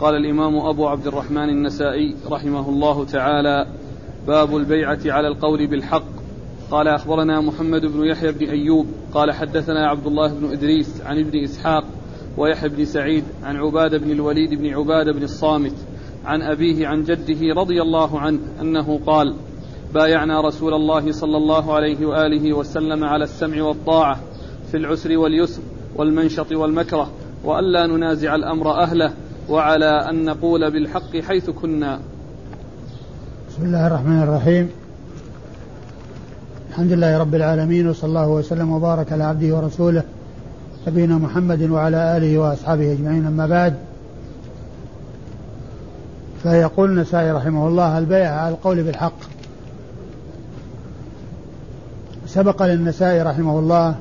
قال الإمام أبو عبد الرحمن النسائي رحمه الله تعالى باب البيعة على القول بالحق. قال أخبرنا محمد بن يحيى بن أيوب. قال حدثنا عبد الله بن إدريس عن ابن إسحاق ويحيى بن سعيد عن عبادة بن الوليد بن عبادة بن الصامت عن أبيه عن جده رضي الله عنه أنه قال بايعنا رسول الله صلى الله عليه وآله وسلم على السمع والطاعة في العسر واليسر والمنشط والمكره وألا ننازع الأمر أهله وعلى أن نقول بالحق حيث كنا. بسم الله الرحمن الرحيم. الحمد لله رب العالمين وصلى الله وسلم وبارك على عبده ورسوله نبينا محمد وعلى آله وأصحابه أجمعين. أما بعد فيقول النسائي رحمه الله البيع على القول بالحق. سبق للنسائي رحمه الله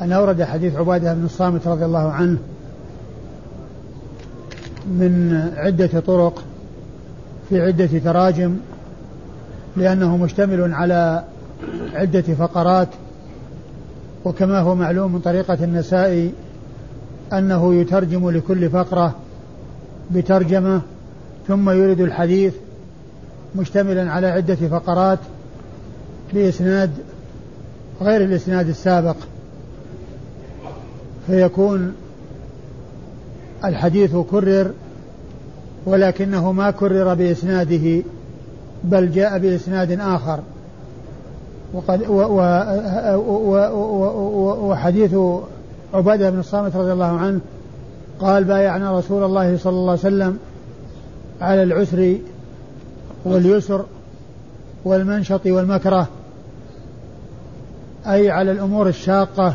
أن أورد حديث عبادة بن الصامت رضي الله عنه من عدة طرق في عدة تراجم لأنه مشتمل على عدة فقرات وكما هو معلوم من طريقة النسائي أنه يترجم لكل فقرة بترجمة ثم يرد الحديث مشتملا على عدة فقرات بإسناد غير الإسناد السابق فيكون الحديث كرر ولكنه ما كرر بإسناده بل جاء بإسناد آخر. وقد و و و و وحديث عبادة بن الصامت رضي الله عنه قال بايعنا رسول الله صلى الله عليه وسلم على العسر واليسر والمنشط والمكره أي على الأمور الشاقة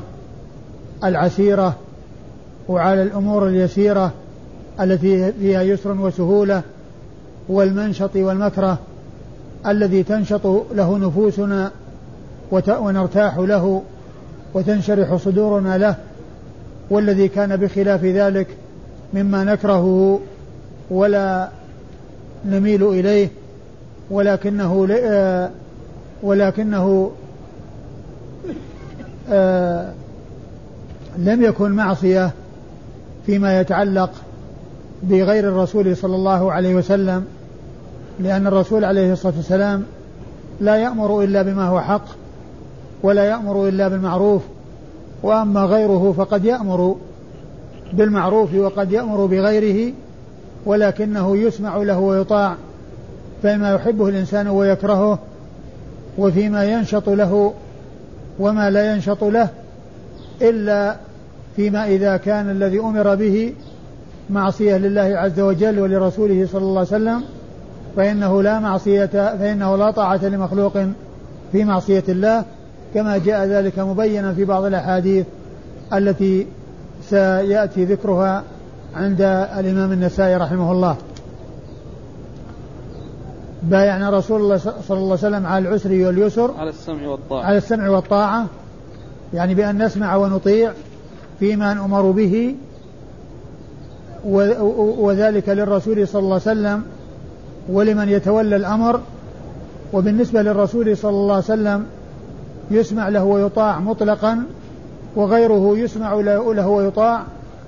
العسيرة وعلى الأمور اليسيرة التي فيها يسر وسهولة والمنشط والمكره الذي تنشط له نفوسنا ونرتاح له وتنشرح صدورنا له والذي كان بخلاف ذلك مما نكرهه ولا نميل إليه ولكنه آه، ولكنه آه، لم يكن معصية فيما يتعلق بغير الرسول صلى الله عليه وسلم لأن الرسول عليه الصلاة والسلام لا يأمر إلا بما هو حق ولا يأمر إلا بالمعروف وأما غيره فقد يأمر بالمعروف وقد يأمر بغيره ولكنه يسمع له ويطاع فيما يحبه الإنسان ويكرهه وفيما ينشط له وما لا ينشط له إلا فيما إذا كان الذي أمر به معصية لله عز وجل ولرسوله صلى الله عليه وسلم فإنه لا معصية فإنه لا طاعة لمخلوق في معصية الله كما جاء ذلك مبينا في بعض الأحاديث التي سيأتي ذكرها عند الإمام النسائي رحمه الله. بايعنا رسول الله صلى الله عليه وسلم على العسر واليسر على السمع والطاعة. على السمع والطاعة يعني بأن نسمع ونطيع. فيما نؤمر به وذلك للرسول صلى الله عليه وسلم ولمن يتولى الأمر. وبالنسبة للرسول صلى الله عليه وسلم يسمع له ويطاع مطلقا وغيره يسمع له ويطاع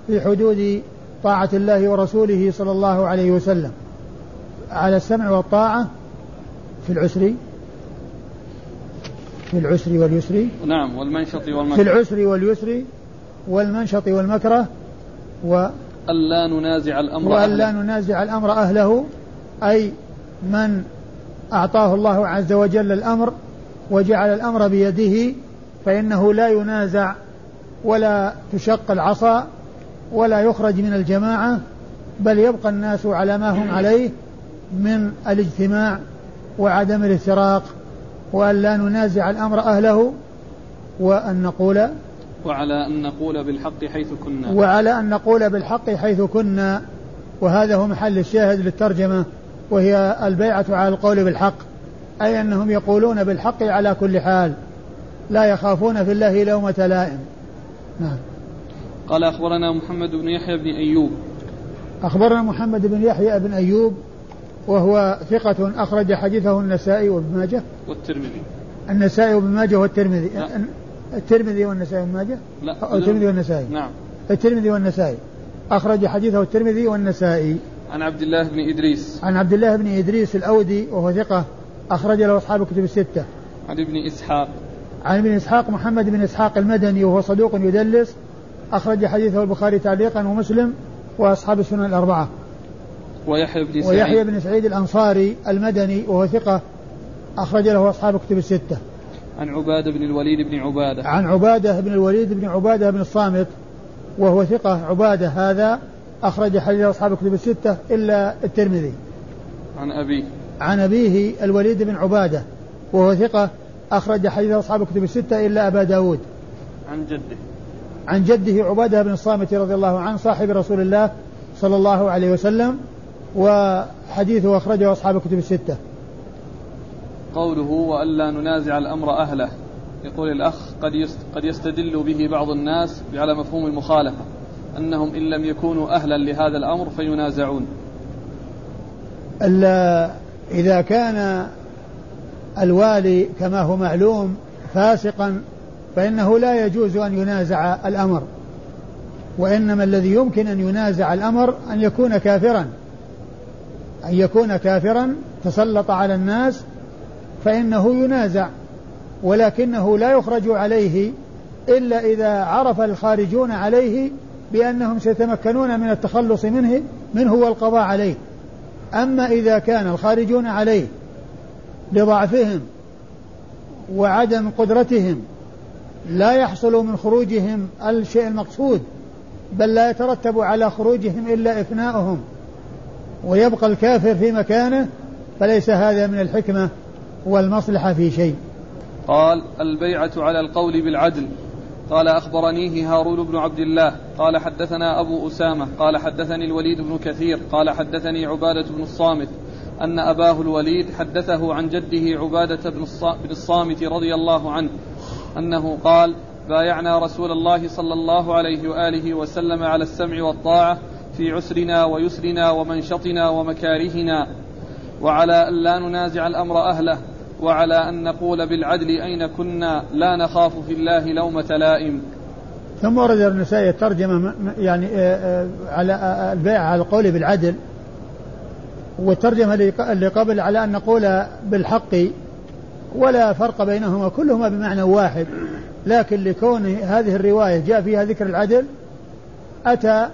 في حدود طاعة الله ورسوله صلى الله عليه وسلم. على السمع والطاعة في العسر في العسر واليسر نعم والمنشط والمكره في العسر واليسر والمنشط والمكره و ألا ننازع الأمر وألا ننازع الأمر أهله أي من أعطاه الله عز وجل الأمر وجعل الأمر بيده فإنه لا ينازع ولا تشق العصا ولا يخرج من الجماعة بل يبقى الناس على ما هم عليه من الاجتماع وعدم الافتراق وأن لا ننازع الأمر أهله وأن نقول وعلى أن نقول بالحق حيث كنا. وعلى أن نقول بالحق حيث كنا وهذا هو محل الشاهد للترجمة وهي البيعة على القول بالحق أي أنهم يقولون بالحق على كل حال لا يخافون في الله لومة لائم. نعم. قال أخبرنا محمد بن يحيى بن أيوب. أخبرنا محمد بن يحيى بن أيوب وهو ثقة أخرج حديثه النسائي وابن ماجه. والترمذي. النسائي وابن ماجه والترمذي. الترمذي والنسائي وابن ماجه؟ لا. الترمذي والنسائي. نعم. الترمذي والنسائي. أخرج حديثه الترمذي والنسائي. عن عبد الله بن إدريس. عن عبد الله بن إدريس الأودي وهو ثقة أخرج له أصحاب الكتب الستة. عن ابن إسحاق. عن ابن إسحاق محمد بن إسحاق المدني وهو صدوق يدلس. أخرج حديثه البخاري تعليقا ومسلم وأصحاب السنن الأربعة. ويحيى بن سعيد. ويحيى بن سعيد الأنصاري المدني وهو ثقة أخرج له أصحاب الكتب الستة. عن عبادة بن الوليد بن عبادة. عن عبادة بن الوليد بن عبادة بن الصامت وهو ثقة. عبادة هذا أخرج حديث أصحاب الكتب الستة إلا الترمذي. عن أبيه. عن أبيه الوليد بن عبادة وهو ثقة. أخرج حديث أصحاب الكتب الستة إلا أبا داود. عن جده. عن جده عبادة بن الصامت رضي الله عنه صاحب رسول الله صلى الله عليه وسلم وحديثه أخرجه أصحاب الكتب الستة. قوله وألا ننازع الأمر أهله. يقول الأخ قد قد يستدل به بعض الناس على مفهوم المخالفة. أنهم إن لم يكونوا أهلا لهذا الأمر فينازعون. إذا كان الوالي كما هو معلوم فاسقا فإنه لا يجوز أن ينازع الأمر. وإنما الذي يمكن أن ينازع الأمر أن يكون كافرا. أن يكون كافرا تسلط على الناس فإنه ينازع ولكنه لا يخرج عليه إلا إذا عرف الخارجون عليه بأنهم سيتمكنون من التخلص منه منه والقضاء عليه. أما إذا كان الخارجون عليه لضعفهم وعدم قدرتهم لا يحصل من خروجهم الشيء المقصود بل لا يترتب على خروجهم إلا إفناؤهم ويبقى الكافر في مكانه فليس هذا من الحكمة. والمصلحة في شيء. قال البيعة على القول بالعدل. قال أخبرنيه هارون بن عبد الله. قال حدثنا أبو أسامة. قال حدثني الوليد بن كثير. قال حدثني عبادة بن الصامت. أن أباه الوليد حدثه عن جده عبادة بن الصامت رضي الله عنه أنه قال بايعنا رسول الله صلى الله عليه وآله وسلم على السمع والطاعة في عسرنا ويسرنا ومنشطنا ومكارهنا وعلى أن لا ننازع الأمر أهله. وعلى أن نقول بالعدل أين كنا لا نخاف في الله لومة لائم. ثم ورد النسائي الترجمة يعني آه، آه، على آه، البيع على القول بالعدل. والترجمة اللي قبل على أن نقول بالحق ولا فرق بينهما كلهما بمعنى واحد. لكن لكون هذه الرواية جاء فيها ذكر العدل أتى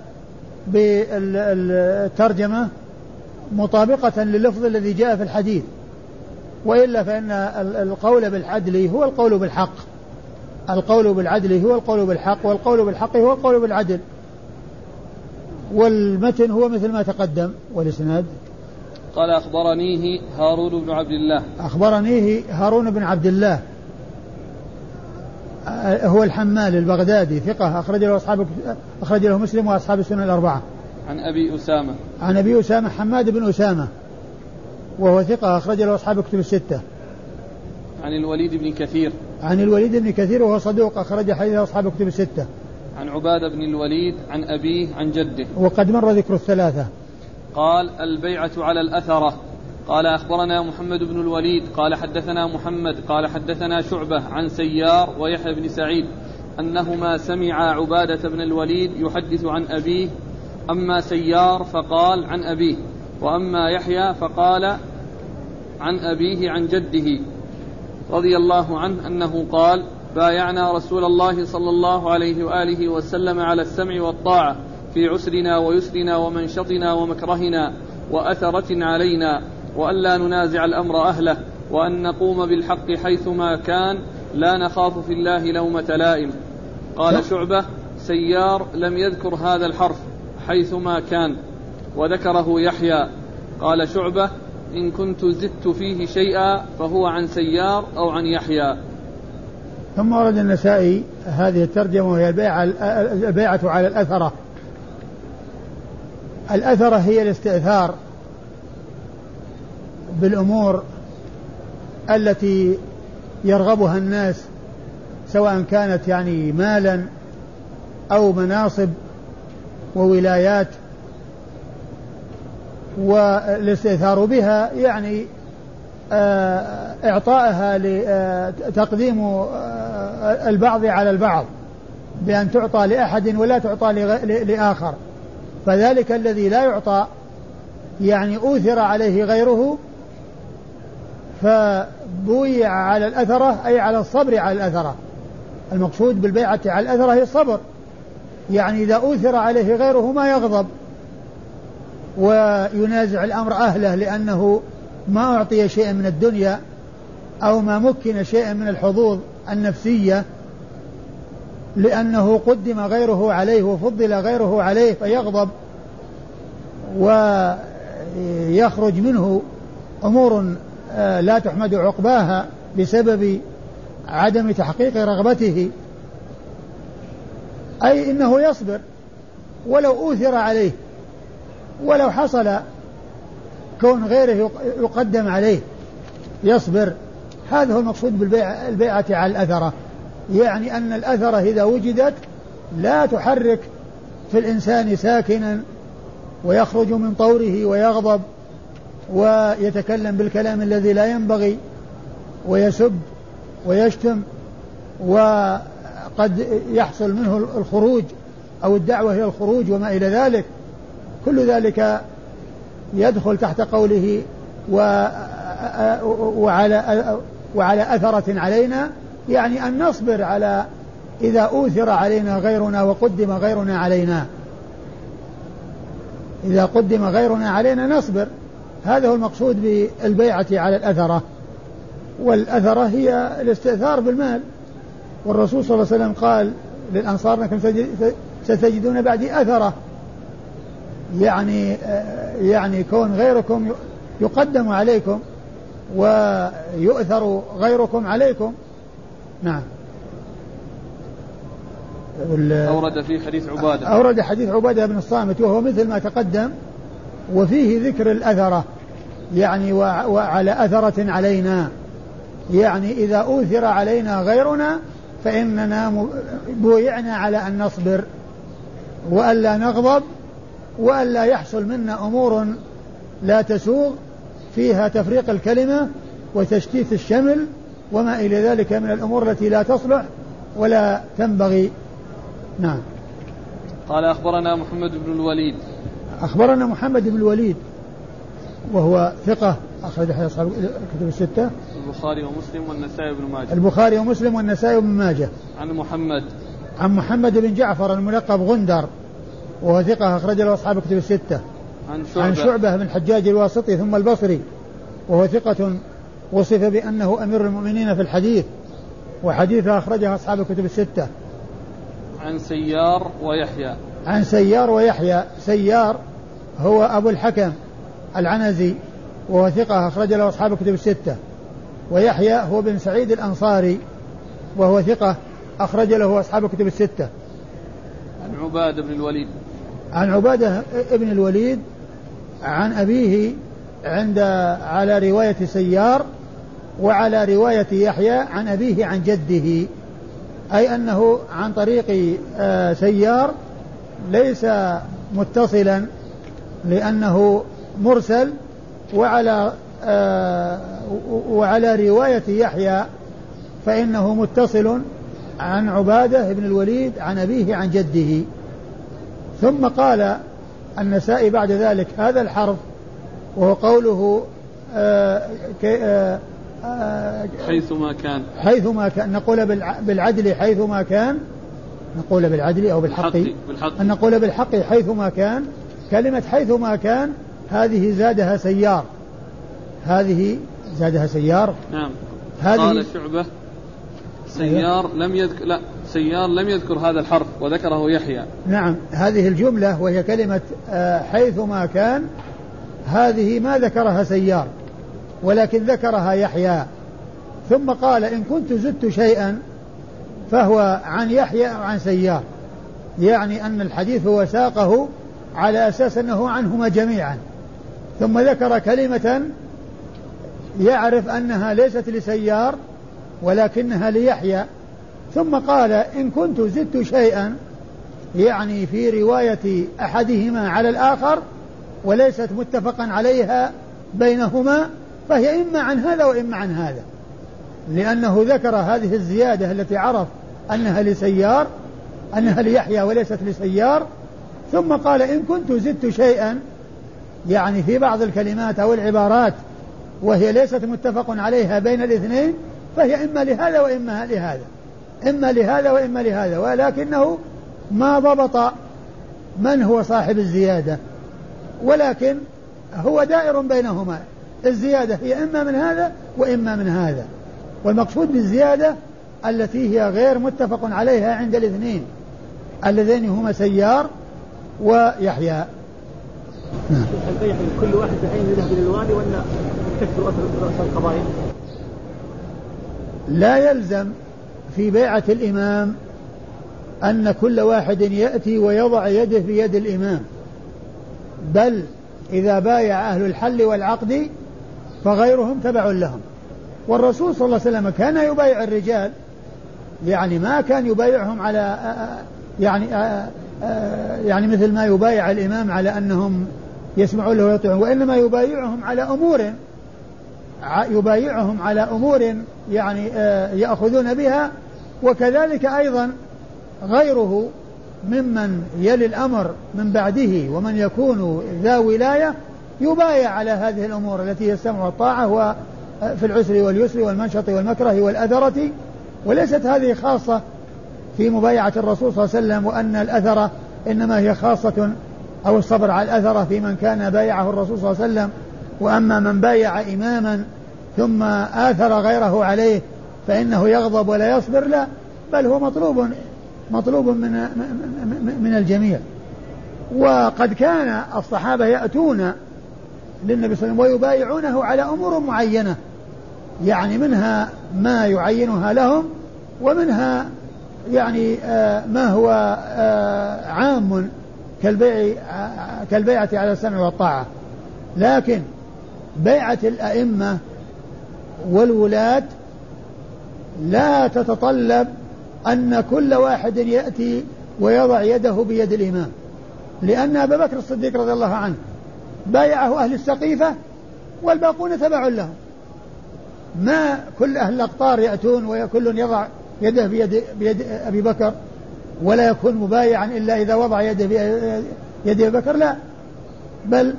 بالترجمة مطابقة لللفظ الذي جاء في الحديث. وإلا فإن القول بالعدل هو القول بالحق. القول بالعدل هو القول بالحق والقول بالحق هو القول بالعدل. والمتن هو مثل ما تقدم والإسناد. قال أخبرنيه هارون بن عبد الله. أخبرنيه هارون بن عبد الله. هو الحمال البغدادي ثقة أخرج له أصحاب أخرج له مسلم وأصحاب السنة الأربعة. عن أبي أسامة. عن أبي أسامة حماد بن أسامة. وهو ثقة أخرج له أصحاب الكتب الستة. عن الوليد بن كثير. عن الوليد بن كثير وهو صدوق أخرج حديث أصحاب الكتب الستة. عن عبادة بن الوليد عن أبيه عن جده. وقد مر ذكر الثلاثة. قال البيعة على الأثرة قال أخبرنا محمد بن الوليد قال حدثنا محمد قال حدثنا شعبة عن سيار ويحيى بن سعيد أنهما سمعا عبادة بن الوليد يحدث عن أبيه أما سيار فقال عن أبيه وأما يحيى فقال عن أبيه عن جده رضي الله عنه أنه قال بايعنا رسول الله صلى الله عليه وآله وسلم على السمع والطاعة في عسرنا ويسرنا ومنشطنا ومكرهنا وأثرة علينا وألا ننازع الأمر أهله وأن نقوم بالحق حيثما كان لا نخاف في الله لومة لائم. قال شعبة سيار لم يذكر هذا الحرف حيثما كان. وذكره يحيى. قال شعبة إن كنت زدت فيه شيئا فهو عن سيار أو عن يحيى. ثم ورد النسائي هذه الترجمة وهي البيعة, البيعة على الأثرة. الأثرة هي الاستئثار بالأمور التي يرغبها الناس سواء كانت يعني مالا أو مناصب وولايات والاستئثار بها يعني آه، إعطائها لتقديم آه، البعض على البعض بأن تعطى لأحد ولا تعطى لآخر. فذلك الذي لا يعطى يعني أوثر عليه غيره فبويع على الأثرة أي على الصبر على الأثرة. المقصود بالبيعة على الأثرة هي الصبر. يعني إذا أوثر عليه غيره ما يغضب. وينازع الأمر أهله لأنه ما أعطي شيئا من الدنيا أو ما مكن شيئا من الحظوظ النفسية لأنه قدم غيره عليه وفضل غيره عليه فيغضب ويخرج منه أمور آه، لا تحمد عقباها بسبب عدم تحقيق رغبته. أي إنه يصبر ولو أوثر عليه. ولو حصل كون غيره يقدم عليه يصبر هذا هو المقصود بالبيع البيعة على الأثرة. يعني أن الأثرة إذا وجدت لا تحرك في الإنسان ساكنا ويخرج من طوره ويغضب ويتكلم بالكلام الذي لا ينبغي ويسب ويشتم وقد يحصل منه الخروج أو الدعوة إلى الخروج وما إلى ذلك. كل ذلك يدخل تحت قوله وعلى وعلى أثرة علينا يعني أن نصبر على إذا أوثر علينا غيرنا وقدم غيرنا علينا. إذا قدم غيرنا علينا نصبر. هذا هو المقصود بالبيعة على الأثرة. والأثرة هي الاستئثار بالمال. والرسول صلى الله عليه وسلم قال للأنصار أنكم ستجدون بعدي أثرة. يعني يعني كون غيركم يقدم عليكم ويؤثر غيركم عليكم. نعم. أورد في حديث عبادة. أورد حديث عبادة بن الصامت وهو مثل ما تقدم وفيه ذكر الأثرة يعني وعلى أثرة علينا. يعني إذا أوثر علينا غيرنا فإننا بويعنا على أن نصبر وألا نغضب وألا يحصل منا أمور لا تسوغ فيها تفريق الكلمة وتشتيت الشمل وما إلى ذلك من الأمور التي لا تصلح ولا تنبغي. نعم. قال أخبرنا محمد بن الوليد. أخبرنا محمد بن الوليد وهو ثقة أخرج أصحاب الكتب الستة. البخاري ومسلم والنسائي بن ماجه. البخاري ومسلم والنسائي بن ماجه. عن محمد. عن محمد بن جعفر الملقب غندر. وهو ثقة أخرج له أصحاب الكتب الستة. عن شعبة. عن شعبة بن الحجاج الواسطي ثم البصري. وهو ثقة وصف بأنه أمير المؤمنين في الحديث وحديثه أخرجه أصحاب الكتب الستة. عن سيار ويحيى. عن سيار ويحيى. سيار هو أبو الحكم العنزي وهو ثقة أخرج له أصحاب الكتب الستة. ويحيى هو بن سعيد الأنصاري وهو ثقة أخرج له أصحاب الكتب الستة. عن عبادة بن الوليد. عن عبادة بن الوليد عن أبيه عند على رواية سيار وعلى رواية يحيى عن أبيه عن جده. أي أنه عن طريق آه، سيار ليس متصلا لأنه مرسل وعلى آه، وعلى رواية يحيى فإنه متصل عن عبادة بن الوليد عن أبيه عن جده. ثم قال النسائي بعد ذلك هذا الحرف وهو قوله آه آه آه حيثما كان. حيثما كان نقول بالعدل حيثما كان نقول بالعدل أو بالحق, بالحق. أن نقول بالحق حيثما كان كلمة حيثما كان هذه زادها سيار. هذه زادها سيار. نعم. هذه قال شعبة سيار لم يذكر لا. سيار لم يذكر هذا الحرف وذكره يحيى. نعم هذه الجملة وهي كلمة آه، حيثما كان هذه ما ذكرها سيار ولكن ذكرها يحيى. ثم قال إن كنت زدت شيئا فهو عن يحيى أو عن سيار. يعني أن الحديث هو ساقه على أساس أنه عنهما جميعا. ثم ذكر كلمة يعرف أنها ليست لسيار ولكنها ليحيى. ثم قال إن كنت زدت شيئا يعني في رواية أحدهما على الآخر وليست متفقا عليها بينهما فهي إما عن هذا وإما عن هذا. لأنه ذكر هذه الزيادة التي عرف أنها لسيار أنها ليحيى وليست لسيار ثم قال إن كنت زدت شيئا يعني في بعض الكلمات أو العبارات وهي ليست متفق عليها بين الاثنين فهي إما لهذا وإما لهذا. إما لهذا وإما لهذا ولكنه ما ضبط من هو صاحب الزيادة ولكن هو دائر بينهما الزيادة هي إما من هذا وإما من هذا والمقصود بالزيادة التي هي غير متفق عليها عند الاثنين اللذين هما سيار ويحيى نعم. البيع كل واحد بعينه يذهب إلى الوالي ولا تكثر رؤساء القبائل؟ لا يلزم في بيعة الإمام أن كل واحد يأتي ويضع يده في يد الإمام. بل إذا بايع أهل الحل والعقد فغيرهم تبع لهم. والرسول صلى الله عليه وسلم كان يبايع الرجال يعني ما كان يبايعهم على يعني يعني مثل ما يبايع الإمام على أنهم يسمعون له ويطيعون وإنما يبايعهم على أمور يبايعهم على أمور يعني يأخذون بها وكذلك أيضا غيره ممن يلي الأمر من بعده ومن يكون ذا ولاية يبايع على هذه الأمور التي هي السمع والطاعة وفي العسر واليسر والمنشط والمكره والأثرة وليست هذه خاصة في مبايعة الرسول صلى الله عليه وسلم وأن الأثرة إنما هي خاصة أو الصبر على الأثرة في من كان بايعه الرسول صلى الله عليه وسلم وأما من بايع إماما ثم آثر غيره عليه فإنه يغضب ولا يصبر لا بل هو مطلوب مطلوب من من الجميع. وقد كان الصحابة يأتون للنبي صلى الله عليه وسلم ويبايعونه على أمور معينة يعني منها ما يعينها لهم ومنها يعني آه، ما هو آه، عام كالبيع آه، كالبيعة على السمع والطاعة. لكن بيعة الأئمة والولاة لا تتطلب أن كل واحد يأتي ويضع يده بيد الإمام. لأن أبا بكر الصديق رضي الله عنه بايعه أهل السقيفة والباقون تبع له. ما كل أهل الأقطار يأتون وكل يضع يده بيد, بيد أبي بكر ولا يكون مبايعا إلا إذا وضع يده بيد أبي بكر لا. بل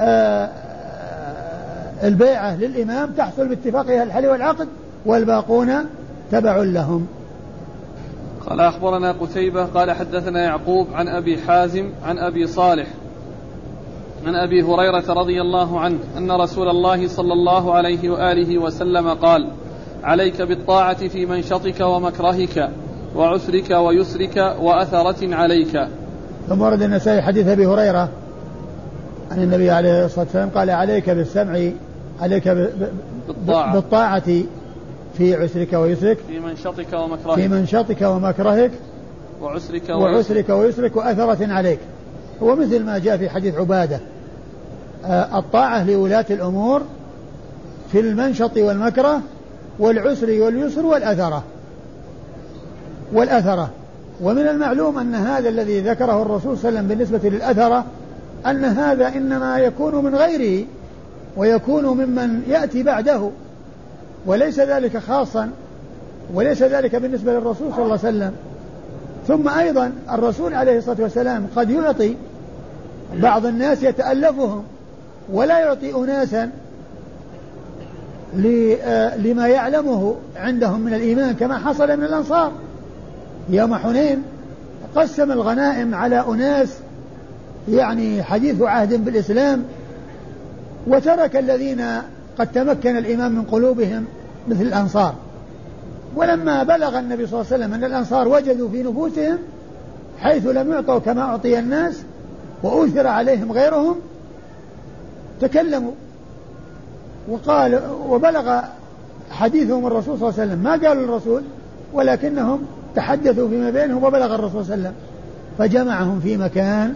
آه البيعة للإمام تحصل باتفاق الحل والعقد والباقون تبع لهم. قال أخبرنا قتيبة قال حدثنا يعقوب عن أبي حازم عن أبي صالح عن أبي هريرة رضي الله عنه أن رسول الله صلى الله عليه وآله وسلم قال عليك بالطاعة في منشطك ومكرهك وعسرك ويسرك وأثرة عليك. ثم ورد النسائي حديث أبي هريرة عن النبي عليه الصلاة والسلام قال عليك بالسمع عليك بالطاعة, بالطاعة في عسرك ويسرك. في منشطك ومكرهك. في منشطك ومكرهك. وعسرك وعسرك ويسرك. وأثرة عليك. هو مثل ما جاء في حديث عبادة. آه، الطاعة لولاة الأمور في المنشط والمكره والعسر واليسر والأثرة. والأثرة. ومن المعلوم أن هذا الذي ذكره الرسول صلى الله عليه وسلم بالنسبة للأثرة أن هذا إنما يكون من غيره ويكون ممن يأتي بعده. وليس ذلك خاصا وليس ذلك بالنسبة للرسول صلى الله عليه وسلم. ثم أيضا الرسول عليه الصلاة والسلام قد يعطي بعض الناس يتألفهم ولا يعطي أناسا آه، لما يعلمه عندهم من الإيمان كما حصل من الأنصار. يوم حنين قسم الغنائم على أناس يعني حديث عهد بالإسلام وترك الذين قد تمكن الإيمان من قلوبهم مثل الأنصار. ولما بلغ النبي صلى الله عليه وسلم أن الأنصار وجدوا في نفوسهم حيث لم يعطوا كما أعطي الناس وأثر عليهم غيرهم تكلموا. وقال وبلغ حديثهم الرسول صلى الله عليه وسلم. ما قالوا الرسول؟ ولكنهم تحدثوا فيما بينهم وبلغ الرسول صلى الله عليه وسلم. فجمعهم في مكان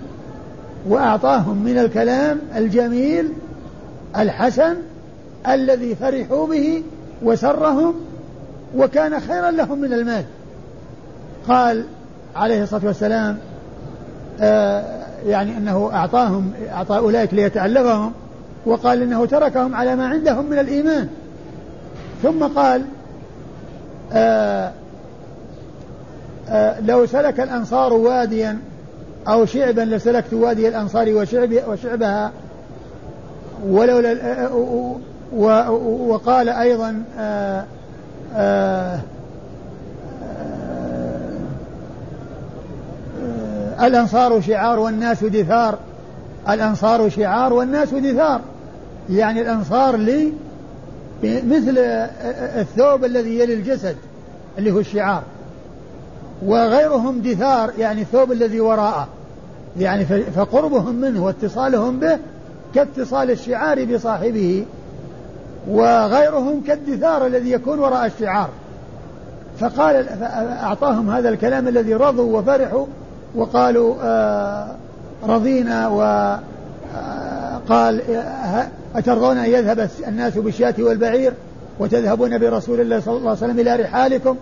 وأعطاهم من الكلام الجميل الحسن الذي فرحوا به وسرهم وكان خيرا لهم من المال. قال عليه الصلاة والسلام آه يعني أنه أعطاهم أعطى أولئك ليتألفهم وقال إنه تركهم على ما عندهم من الإيمان. ثم قال آه آه لو سلك الأنصار واديا أو شعبا لسلكت وادي الأنصار وشعب وشعبها ولولا وقال أيضا آآ آآ الأنصار شعار والناس دثار. الأنصار شعار والناس دثار. يعني الأنصار لي مثل الثوب الذي يلي الجسد اللي هو الشعار. وغيرهم دثار يعني الثوب الذي وراءه. يعني فقربهم منه واتصالهم به كاتصال الشعار بصاحبه. وغيرهم كالدثار الذي يكون وراء الشعار. فقال أعطاهم هذا الكلام الذي رضوا وفرحوا وقالوا آه رضينا وقال آه أترضون أن يذهب الناس بالشاة والبعير وتذهبون برسول الله صلى الله عليه وسلم إلى رحالكم؟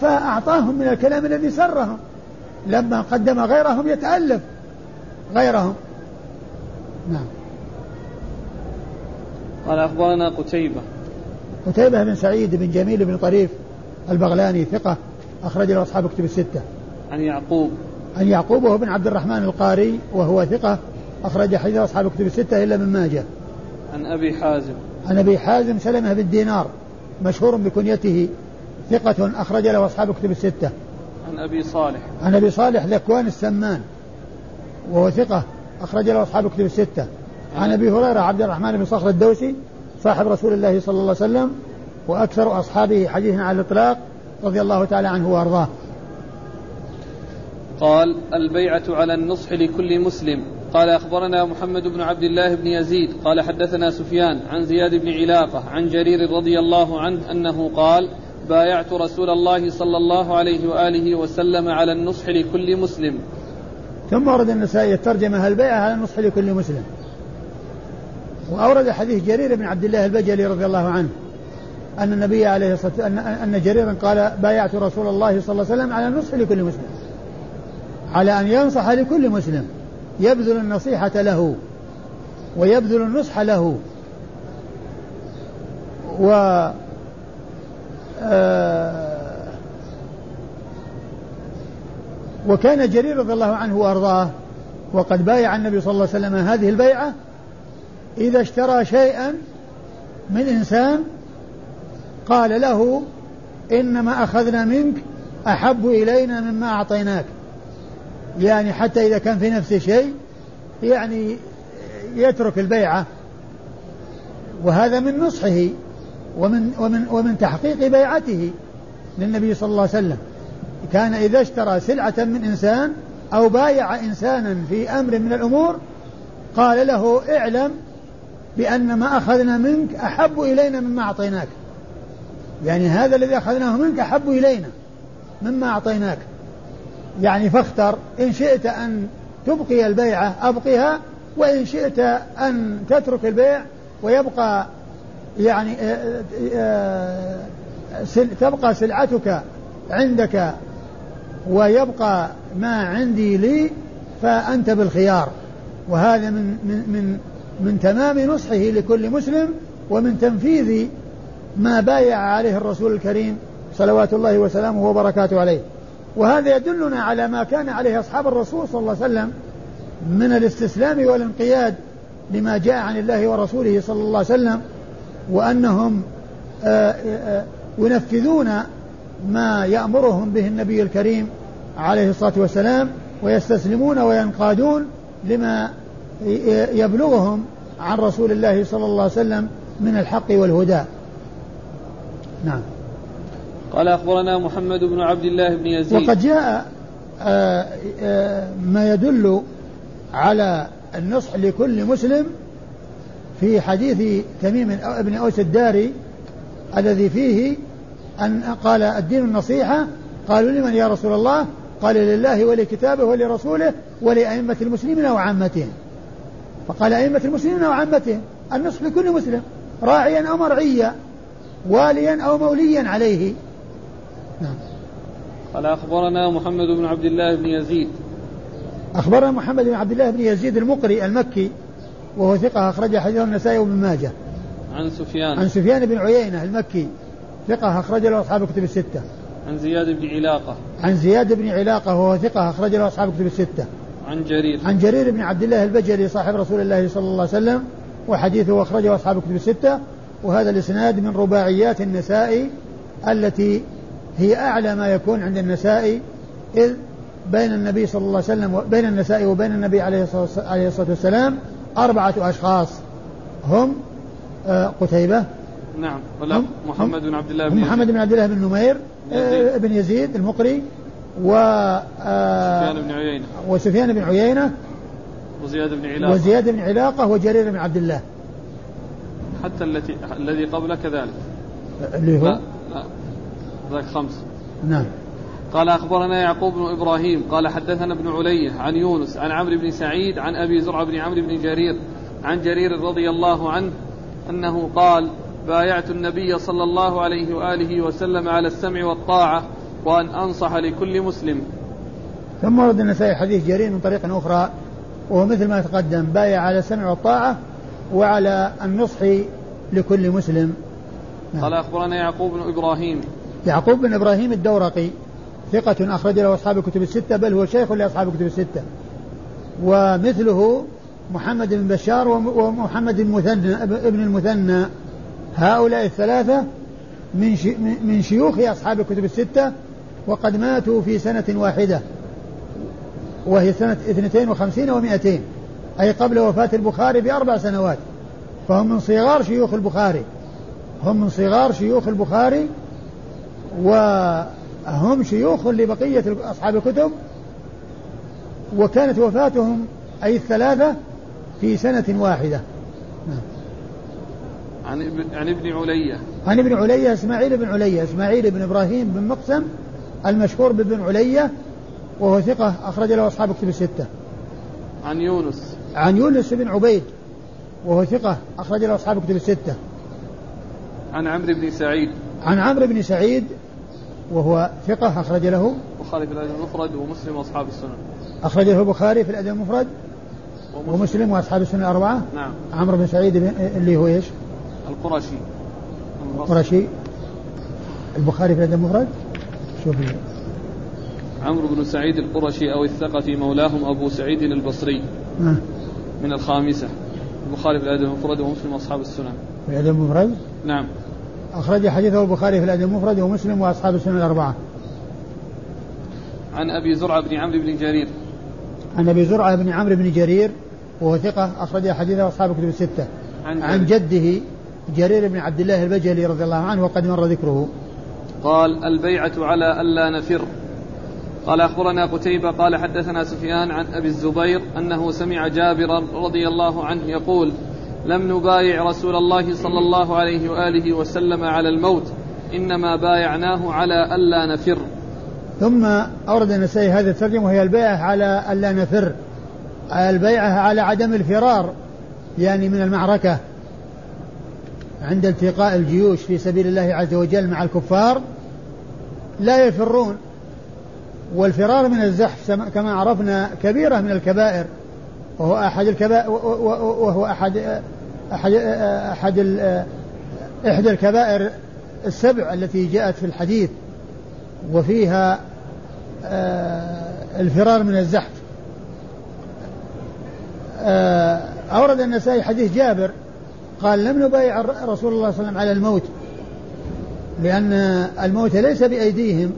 فأعطاهم من الكلام الذي سرهم. لما قدم غيرهم يتألف. غيرهم. نعم. قال أخبرنا قتيبة. قتيبة بن سعيد بن جميل بن طريف البغلاني ثقة أخرج له أصحاب كتب الستة. عن يعقوب. عن يعقوب وهو بن عبد الرحمن القاري وهو ثقة أخرج حديث أصحاب كتب الستة إلا من ماجه. عن أبي حازم. عن أبي حازم سلمة بن دينار مشهور بكنيته ثقة أخرج له أصحاب كتب الستة. عن أبي صالح. عن أبي صالح ذكوان السمان وهو ثقة أخرج له أصحاب كتب الستة. عن أبي هريرة عبد الرحمن بن صخر الدوسي صاحب رسول الله صلى الله عليه وسلم وأكثر أصحابه حديثا على الإطلاق رضي الله تعالى عنه وأرضاه. قال البيعة على النصح لكل مسلم. قال أخبرنا محمد بن عبد الله بن يزيد. قال حدثنا سفيان عن زياد بن علاقة عن جرير رضي الله عنه أنه قال بايعت رسول الله صلى الله عليه وآله وسلم على النصح لكل مسلم. ثم ورد النسائي الترجمة البيعة على النصح لكل مسلم؟ وأورد حديث جرير بن عبد الله البجلي رضي الله عنه أن النبي عليه الصلاة أن, أن جريرا قال بايعت رسول الله صلى الله عليه وسلم على النصح لكل مسلم. على أن ينصح لكل مسلم. يبذل النصيحة له. ويبذل النصح له. و آه وكان جرير رضي الله عنه وأرضاه. وقد بايع النبي صلى الله عليه وسلم هذه البيعة إذا اشترى شيئا من إنسان قال له إنما أخذنا منك أحب إلينا مما أعطيناك. يعني حتى إذا كان في نفس الشيء يعني يترك البيعة. وهذا من نصحه ومن ومن ومن تحقيق بيعته للنبي صلى الله عليه وسلم. كان إذا اشترى سلعة من إنسان أو بايع إنسانا في أمر من الأمور قال له اعلم بأن ما أخذنا منك أحب إلينا مما أعطيناك. يعني هذا الذي أخذناه منك أحب إلينا مما أعطيناك. يعني فاختر إن شئت أن تبقي البيعة أبقها وإن شئت أن تترك البيع ويبقى يعني آه، آه، آه، تبقى سلعتك عندك ويبقى ما عندي لي فأنت بالخيار. وهذا من من من من تمام نصحه لكل مسلم ومن تنفيذ ما بايع عليه الرسول الكريم صلوات الله وسلامه وبركاته عليه. وهذا يدلنا على ما كان عليه أصحاب الرسول صلى الله عليه وسلم من الاستسلام والانقياد لما جاء عن الله ورسوله صلى الله عليه وسلم وأنهم آه، آه، ينفذون ما يأمرهم به النبي الكريم عليه الصلاة والسلام ويستسلمون وينقادون لما يبلغهم عن رسول الله صلى الله عليه وسلم من الحق والهدى. نعم. قال أخبرنا محمد بن عبد الله بن يزيد. وقد جاء آه، ما يدل على النصح لكل مسلم في حديث تميم ابن أوس الداري الذي فيه أن قال الدين النصيحة قالوا لمن يا رسول الله؟ قال لله ولكتابه ولرسوله ولأئمة المسلمين وعامتهم. فقال أئمة المسلمين وعامتهم النصح لكل مسلم راعيا أو مرعيا واليا أو موليا عليه. نعم. قال أخبرنا محمد بن عبد الله بن يزيد. أخبرنا محمد بن عبد الله بن يزيد المقري المكي وهو ثقة أخرج حديثه النسائي وابن ماجه. عن سفيان. عن سفيان بن عيينة المكي ثقة أخرج له أصحاب كتب الستة. عن زياد بن علاقة. عن زياد بن علاقة وهو ثقة أخرج له أصحاب كتب الستة. عن جرير. عن جرير بن عبد الله البجلي صاحب رسول الله صلى الله عليه وسلم وحديثه أخرجه أصحاب كتب الستة. وهذا الإسناد من رباعيات النساء التي هي أعلى ما يكون عند النساء إذ بين النبي صلى الله عليه وسلم بين النساء وبين النبي عليه الصلاة والسلام أربعة أشخاص. هم آه، قتيبة. نعم. ولا محمد بن عبد الله بن محمد بن عبد الله بن نمير آه، بن يزيد المقري. و آه، سفيان بن عيينة. وسفيان بن عيينة وزياد بن علاقة. وزياد بن علاقة وجرير بن عبد الله. حتى التي الذي قبل كذلك. اللي هو؟ لا لا. ذاك خمس. نعم. قال أخبرنا يعقوب بن إبراهيم. قال حدثنا ابن علية عن يونس عن عمرو بن سعيد عن أبي زرع بن عمرو بن جرير عن جرير رضي الله عنه أنه قال بايعت النبي صلى الله عليه وآله وسلم على السمع والطاعة وأن أنصح لكل مسلم. ثم ورد النسائي حديث جرير من طريق أخرى وهو مثل ما تقدم بايع على السمع والطاعة وعلى النصح لكل مسلم. نعم. قال أخبرنا يعقوب بن إبراهيم. يعقوب بن إبراهيم الدورقي ثقة أخرج له أصحاب الكتب الستة بل هو شيخ لأصحاب الكتب الستة. ومثله محمد بن بشار ومحمد المثنى ابن المثنى. هؤلاء الثلاثة من من شيوخ أصحاب الكتب الستة وقد ماتوا في سنة واحدة وهي سنة 52 و200 أي قبل وفاة البخاري بأربع سنوات فهم من صغار شيوخ البخاري هم من صغار شيوخ البخاري وهم شيوخ لبقية أصحاب الكتب وكانت وفاتهم أي الثلاثة في سنة واحدة. عن ابن عن ابن علية عن ابن علية إسماعيل بن علية إسماعيل بن إبراهيم بن مقسم المشهور بابن علية وهو ثقة أخرج له أصحاب كتب الستة. عن يونس. عن يونس بن عبيد وهو ثقة أخرج له أصحاب كتب الستة. عن عمرو بن سعيد. عن عمرو بن سعيد وهو ثقة أخرج له. البخاري في الأدب المفرد ومسلم وأصحاب السنن. أخرج له البخاري في الأدب المفرد ومسلم, ومسلم وأصحاب السنن الأربعة. نعم. عمرو بن سعيد اللي هو إيش؟ القرشي. القرشي. البخاري في الأدب المفرد. شوف عمرو بن سعيد القرشي أو الثقفي مولاهم أبو سعيد البصري. من الخامسة. البخاري في الأدب المفرد ومسلم وأصحاب السنن. في الأدب المفرد؟ نعم. أخرج حديثه البخاري في الأدب المفرد ومسلم وأصحاب السنن الأربعة. عن أبي زرعة بن عمرو بن جرير. عن أبي زرعة بن عمرو بن جرير وهو ثقة أخرج حديثه أصحاب الكتب الستة. عن, عن جده جرير بن عبد الله البجلي رضي الله عنه وقد مر ذكره. قال البيعة على ألا نفر. قال أخبرنا قتيبة قال حدثنا سفيان عن أبي الزبير أنه سمع جابرا رضي الله عنه يقول لم نبايع رسول الله صلى الله عليه وآله وسلم على الموت إنما بايعناه على ألا نفر. ثم أورد النسائي هذا الترجمة وهي البيعة على ألا نفر. البيعة على عدم الفرار يعني من المعركة عند التقاء الجيوش في سبيل الله عز وجل مع الكفار. لا يفرون. والفرار من الزحف كما عرفنا كبيرة من الكبائر وهو أحد الكبائر وهو أحد أحد أحد إحدى الكبائر السبع التي جاءت في الحديث وفيها آه، الفرار من الزحف. آه، أورد النسائي حديث جابر قال لم نبايع رسول الله صلى الله عليه وسلم على الموت. لأن الموت ليس بأيديهم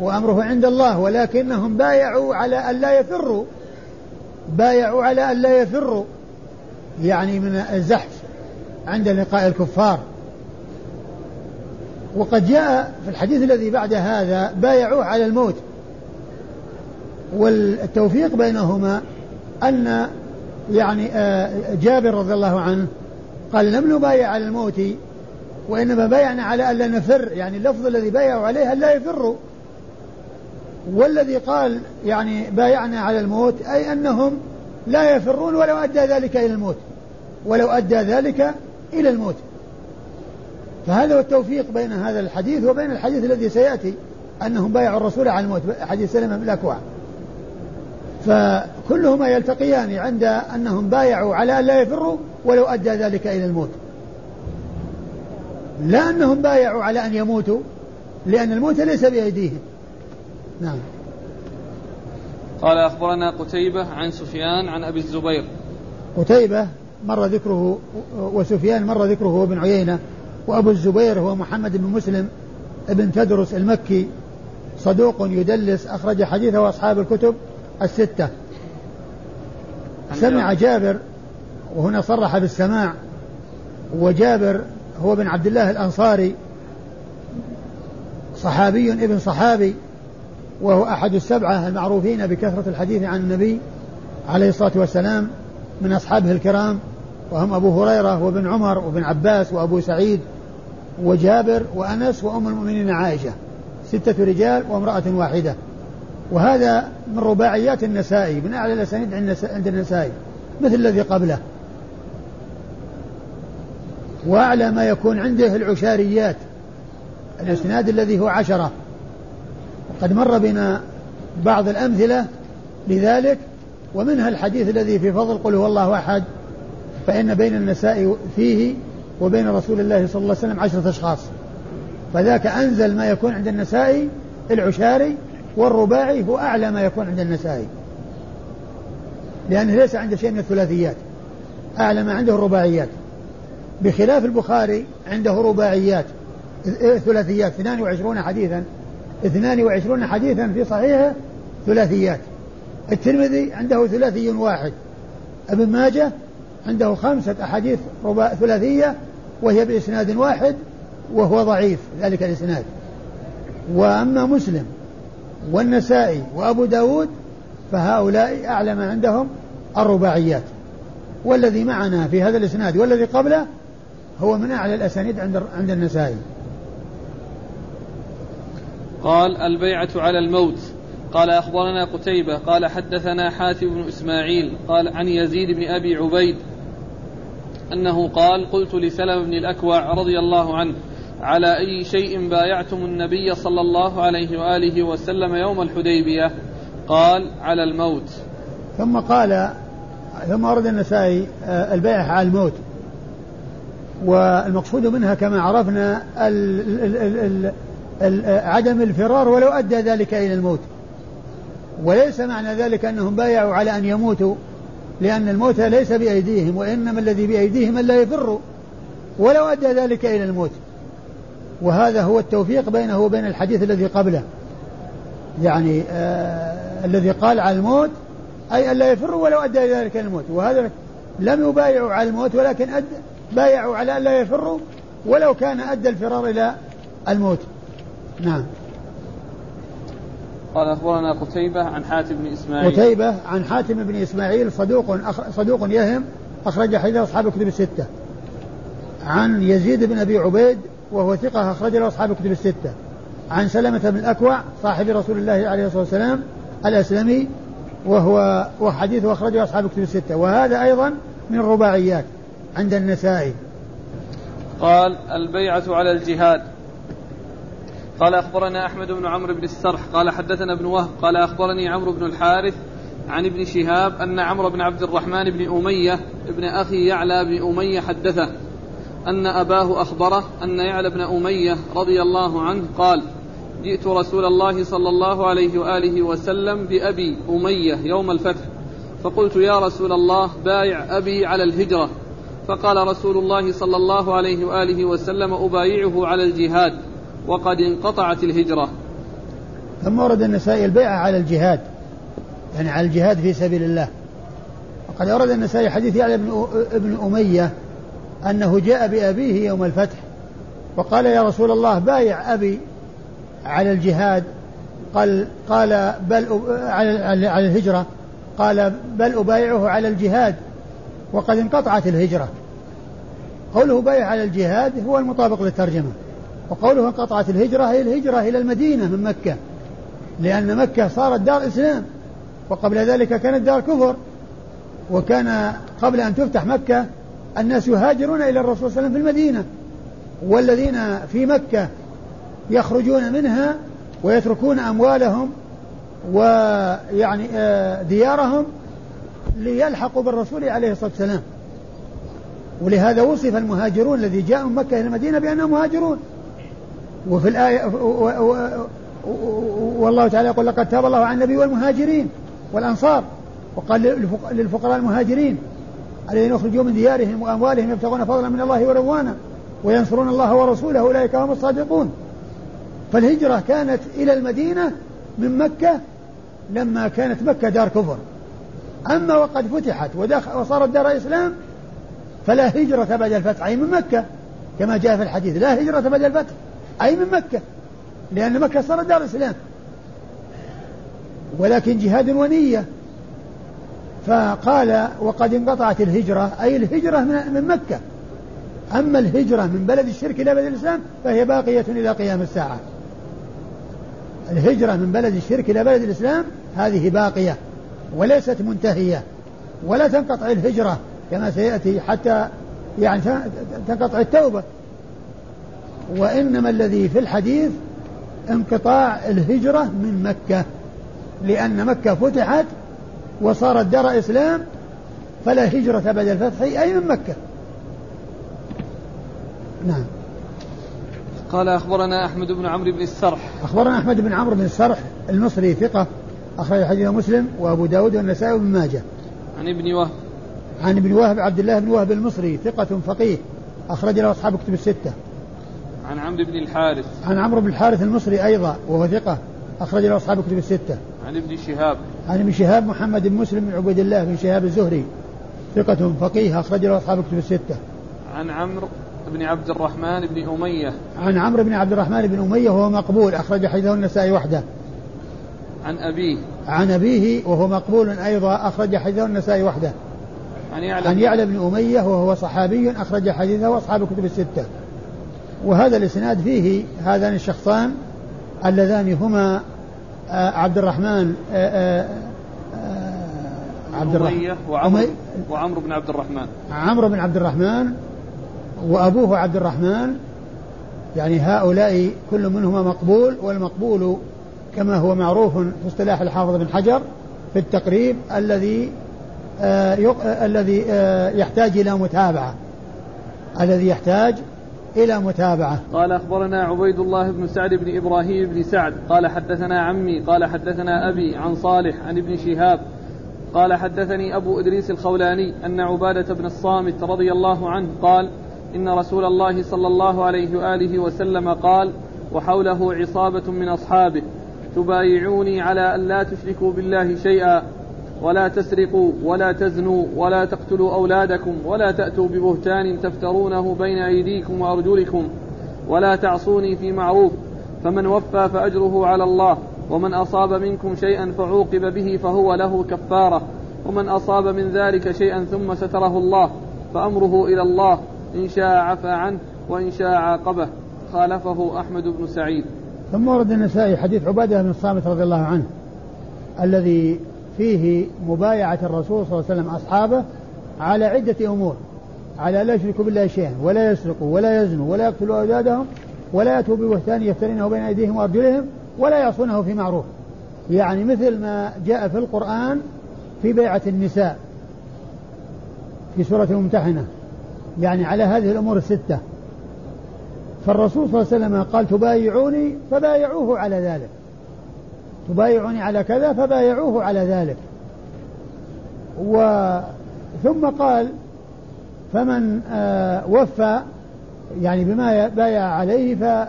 وأمره عند الله ولكنهم بايعوا على أن لا يفروا. بايعوا على أن لا يفروا يعني من الزحف عند لقاء الكفار. وقد جاء في الحديث الذي بعد هذا بايعوه على الموت. والتوفيق بينهما أن يعني آه، جابر رضي الله عنه قال لم نبايع على الموت وإنما بايعنا على ألا نفر يعني اللفظ الذي بايعوا عليه ألا يفروا والذي قال يعني بايعنا على الموت أي أنهم لا يفرون ولو أدى ذلك إلى الموت. ولو أدى ذلك إلى الموت. فهذا هو التوفيق بين هذا الحديث وبين الحديث الذي سيأتي أنهم بايعوا الرسول على الموت حديث سلمة بن الأكوع فكلهما يلتقيان عند أنهم بايعوا على أن لا يفروا ولو أدى ذلك إلى الموت. لا أنهم بايعوا على أن يموتوا لأن الموت ليس بأيديهم. نعم. قال أخبرنا قتيبة عن سفيان عن أبي الزبير. قتيبة مر ذكره وسفيان مر ذكره بن عيينة وأبو الزبير هو محمد بن مسلم ابن تدرس المكي صدوق يدلس أخرج حديثه أصحاب الكتب الستة. سمع جابر وهنا صرح بالسماع وجابر هو بن عبد الله الأنصاري صحابي ابن صحابي وهو أحد السبعة المعروفين بكثرة الحديث عن النبي عليه الصلاة والسلام من أصحابه الكرام وهم أبو هريرة وابن عمر وابن عباس وأبو سعيد وجابر وأنس وأم المؤمنين عائشة ستة رجال وامرأة واحدة. وهذا من رباعيات النسائي من أعلى الأسانيد عند النسائي مثل الذي قبله. وأعلى ما يكون عنده العشاريات. الإسناد الذي هو عشرة. وقد مر بنا بعض الأمثلة لذلك ومنها الحديث الذي في فضل قل هو الله أحد فإن بين النساء فيه وبين رسول الله صلى الله عليه وسلم عشرة أشخاص. فذاك أنزل ما يكون عند النسائي العشاري والرباعي هو أعلى ما يكون عند النسائي لأنه ليس عنده شيء من الثلاثيات أعلى ما عنده الرباعيات. بخلاف البخاري عنده رباعيات ثلاثيات 22 حديثا 22 حديثا في صحيحه ثلاثيات. الترمذي عنده ثلاثي واحد. ابن ماجه عنده خمسة أحاديث رباع ثلاثية وهي بإسناد واحد وهو ضعيف ذلك الإسناد. وأما مسلم والنسائي وأبو داود فهؤلاء أعلى ما عندهم الرباعيات. والذي معنا في هذا الإسناد والذي قبله هو من أعلى الأسانيد عند عند النسائي. قال البيعة على الموت. قال أخبرنا قتيبة قال حدثنا حاتم بن إسماعيل قال عن يزيد بن أبي عبيد أنه قال قلت لسلم بن الأكوع رضي الله عنه على أي شيء بايعتم النبي صلى الله عليه وآله وسلم يوم الحديبية؟ قال على الموت. ثم قال ثم ورد النسائي آه، البيعة على الموت. والمقصود منها كما عرفنا ال ال ال عدم الفرار ولو أدى ذلك إلى الموت. وليس معنى ذلك أنهم بايعوا على أن يموتوا لأن الموت ليس بأيديهم وإنما الذي بأيديهم أن لا يفروا ولو أدى ذلك إلى الموت. وهذا هو التوفيق بينه وبين الحديث الذي قبله. يعني آه الذي قال على الموت أي أن لا يفروا ولو أدى ذلك إلى الموت. وهذا لم يبايعوا على الموت ولكن أد بايعوا على أن لا يفروا ولو كان أدى الفرار إلى الموت. نعم. قال أخبرنا قتيبة عن حاتم بن إسماعيل. قتيبة عن حاتم بن إسماعيل صدوق صدوق يهم أخرج حديث أصحاب الكتب الستة. عن يزيد بن أبي عبيد وهو ثقة أخرج له أصحاب الكتب الستة. عن سلمة بن الأكوع صاحب رسول الله عليه الصلاة والسلام الأسلمي وهو وحديثه أخرجه أصحاب الكتب الستة. وهذا أيضا من الرباعيات عند النسائي. قال البيعة على الجهاد. قال أخبرنا أحمد بن عمرو بن السرح. قال حدثنا ابن وهب. قال أخبرني عمرو بن الحارث عن ابن شهاب أن عمرو بن عبد الرحمن بن أمية ابن أخي يعلى بن أمية حدثه أن أباه أخبره أن يعلى بن أمية رضي الله عنه قال جئت رسول الله صلى الله عليه وآله وسلم بأبي أمية يوم الفتح فقلت يا رسول الله بايع أبي على الهجرة. فقال رسول الله صلى الله عليه وآله وسلم أبايعه على الجهاد وقد انقطعت الهجرة. ثم ورد النسائي البيعة على الجهاد يعني على الجهاد في سبيل الله. وقد ورد النسائي حديث يعلى بن ابن أمية أنه جاء بأبيه يوم الفتح وقال يا رسول الله بايع أبي على الجهاد قال قال بل على الهجرة قال بل أبايعه على الجهاد. وقد انقطعت الهجرة. قوله بايع على الجهاد هو المطابق للترجمة. وقوله انقطعت الهجرة هي الهجرة إلى المدينة من مكة. لأن مكة صارت دار إسلام وقبل ذلك كانت دار كفر. وكان قبل أن تفتح مكة الناس يهاجرون إلى الرسول صلى الله عليه وسلم في المدينة. والذين في مكة يخرجون منها ويتركون أموالهم ويعني آه، ديارهم ليلحقوا بالرسول عليه الصلاة والسلام. ولهذا وصف المهاجرون الذي جاءوا من مكة إلى المدينة بأنهم مهاجرون. وفي الآية والله تعالى يقول لقد تاب الله على النبي والمهاجرين والأنصار. وقال للفقراء المهاجرين الذين يخرجوا من ديارهم وأموالهم يبتغون فضلا من الله ورضوانا وينصرون الله ورسوله أولئك هم الصادقون. فالهجرة كانت إلى المدينة من مكة لما كانت مكة دار كفر. أما وقد فتحت وصارت دار إسلام فلا هجرة بعد الفتح. أي من مكة؟ كما جاء في الحديث لا هجرة بعد الفتح. أي من مكة؟ لأن مكة صارت دار إسلام ولكن جهاد ونية. فقال وقد انقطعت الهجرة. أي الهجرة من مكة. أما الهجرة من بلد الشرك إلى بلد الإسلام فهي باقية إلى قيام الساعة. الهجرة من بلد الشرك إلى بلد الإسلام هذه باقية. وليست منتهية ولا تنقطع الهجرة كما سيأتي حتى يعني تنقطع التوبة. وإنما الذي في الحديث انقطاع الهجرة من مكة لأن مكة فتحت وصارت دار إسلام فلا هجرة بعد الفتح أي من مكة. نعم. قال أخبرنا أحمد بن عمرو بن السرح. أخبرنا أحمد بن عمرو بن السرح المصري ثقة. أخرج حديث مسلم وأبو داود والنسائي وابن ماجه. عن ابن وهب. عن ابن وهب عبد الله بن وهب المصري ثقة فقيه أخرج له أصحاب كتب الستة. عن عمرو بن الحارث. عن عمرو بن الحارث المصري أيضا وهو ثقة أخرج له أصحاب كتب الستة. عن ابن شهاب. عن ابن شهاب محمد بن مسلم بن عبيد الله بن شهاب الزهري ثقة فقيه أخرج له أصحاب كتب الستة. عن عمرو بن عبد الرحمن بن أمية. عن عمرو بن عبد الرحمن بن أمية وهو مقبول أخرج حديثه النسائي وحده. عن أبيه. عن أبيه وهو مقبول أيضا أخرج حديثه النسائي وحده. عن يعلى عن يعلى بن أمية وهو صحابي أخرج حديثه أصحاب الكتب الستة. وهذا الإسناد فيه هذان الشخصان اللذان هما آه، عبد الرحمن آه، آه، عبد الرحمن. وعمرو وعمرو بن عبد الرحمن. عمرو بن عبد الرحمن وأبوه عبد الرحمن. يعني هؤلاء كل منهما مقبول والمقبول كما هو معروف في اصطلاح الحافظ بن حجر في التقريب الذي آه آه الذي آه يحتاج إلى متابعة. الذي يحتاج إلى متابعة. قال أخبرنا عبيد الله بن سعد بن إبراهيم بن سعد. قال حدثنا عمي قال حدثنا أبي عن صالح عن ابن شهاب. قال حدثني أبو إدريس الخولاني أن عبادة بن الصامت رضي الله عنه قال إن رسول الله صلى الله عليه وآله وسلم قال وحوله عصابة من أصحابه. تبايعوني على أن لا تشركوا بالله شيئا ولا تسرقوا ولا تزنوا ولا تقتلوا أولادكم ولا تأتوا ببهتان تفترونه بين أيديكم وأرجلكم ولا تعصوني في معروف فمن وفى فأجره على الله ومن أصاب منكم شيئا فعوقب به فهو له كفارة ومن أصاب من ذلك شيئا ثم ستره الله فأمره إلى الله إن شاء عفى عنه وإن شاء عاقبه خالفه أحمد بن سعيد. ثم ورد النسائي حديث عبادة بن الصامت رضي الله عنه الذي فيه مبايعة الرسول صلى الله عليه وسلم أصحابه على عدة أمور على لا يشركوا بالله شيئا ولا يسرقوا ولا يزنوا ولا يقتلوا أولادهم ولا يأتوا ببهتان يفترينه بين أيديهم وأرجلهم ولا يعصونه في معروف. يعني مثل ما جاء في القرآن في بيعة النساء في سورة الممتحنة يعني على هذه الأمور الستة. فالرسول صلى الله عليه وسلم قال تبايعوني فبايعوه على ذلك. تبايعوني على كذا فبايعوه على ذلك. و ثم قال فمن آه وفى يعني بما بايع عليه ف